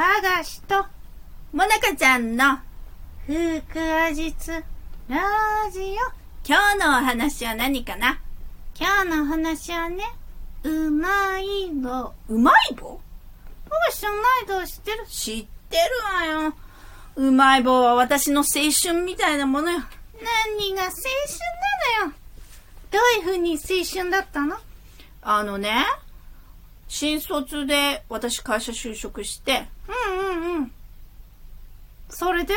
パガシと、もなかちゃんの福アジツラジオ。今日のお話は何かな？今日の話はね、うまい棒。うまい棒？パガシちゃんうまい棒知ってる？知ってるわよ。うまい棒は私の青春みたいなものよ。何が青春なのよ。どういう風に青春だったの？あのね、新卒で私会社就職して、うんうんうん。それで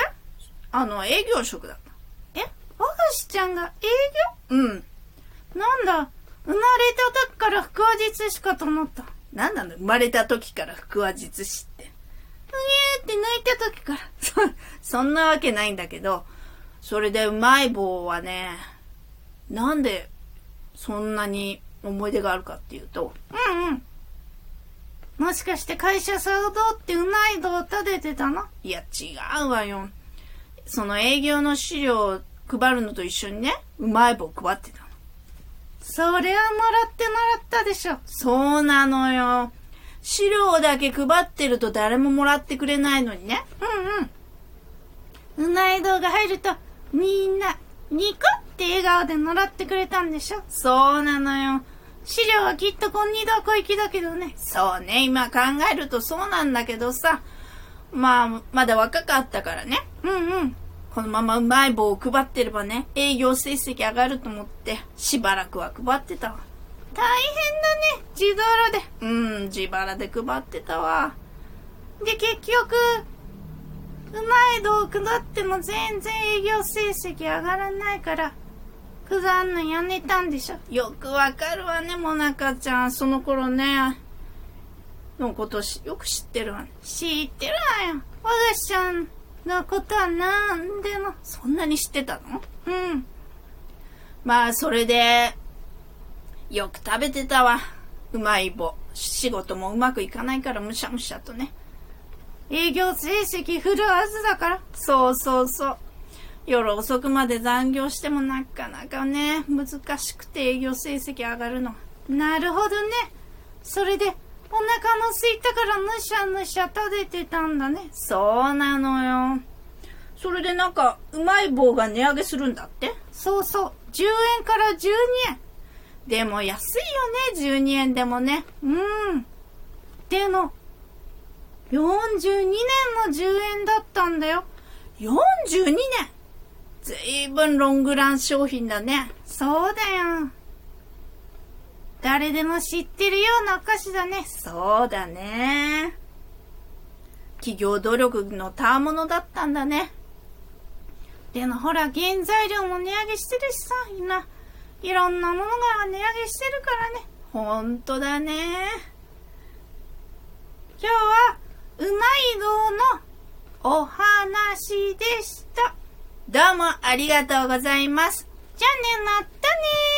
あの、営業職だっえパガシちゃんが営た。うん。業なんだ。生まれた時から腹話術しかと思った。うなんなの生まれた時から腹話術師って。げーって泣いた時から。そ、そんなわけないんだけど、それでうまい棒はね、なんでそんなに思い出があるかっていうと、うんうん。もしかして会社騒動ってうまい棒を立ててたの？いや違うわよ。その営業の資料を配るのと一緒にね、うまい棒配ってたの。それはもらってもらったでしょ。そうなのよ。資料だけ配ってると誰ももらってくれないのにね。うんうん。うまい棒が入ると、みんな、ニコって笑顔でもらってくれたんでしょ。そうなのよ。資料はきっとこんにどこ行きだけどね。そうね、今考えるとそうなんだけどさ。まあ、まだ若かったからね。うんうん。このままうまい棒を配ってればね、営業成績上がると思って、しばらくは配ってたわ。大変だね、自動羅で。うん、自腹で配ってたわ。で、結局、うまい棒を配っても全然営業成績上がらないから、配んのやめたんでしょ？よくわかるわね、もなかちゃん。その頃ね、のことしよく知ってるわね。知ってるわよ。我がちゃんのことはなんでも。そんなに知ってたの？うん。まあ、それで、よく食べてたわ。うまい棒。仕事もうまくいかないからむしゃむしゃとね。営業成績振るはずだから。そうそうそう。夜遅くまで残業してもなかなかね、難しくて営業成績上がるの。なるほどね。それで、お腹も空いたからむしゃむしゃ食べてたんだね。そうなのよ。それでなんか、うまい棒が値上げするんだって？そうそう。10円から12円。でも安いよね、12円でもね。うん。でも、42年の10円だったんだよ。42年ずいぶんロングラン商品だね。そうだよ。誰でも知ってるようなお菓子だね。そうだね。企業努力のたわものだったんだね。でもほら、原材料も値上げしてるしさ、今。いろんなものが値上げしてるからね。ほんとだね。今日は、うまい棒のお話でした。どうもありがとうございます。じゃあね、またね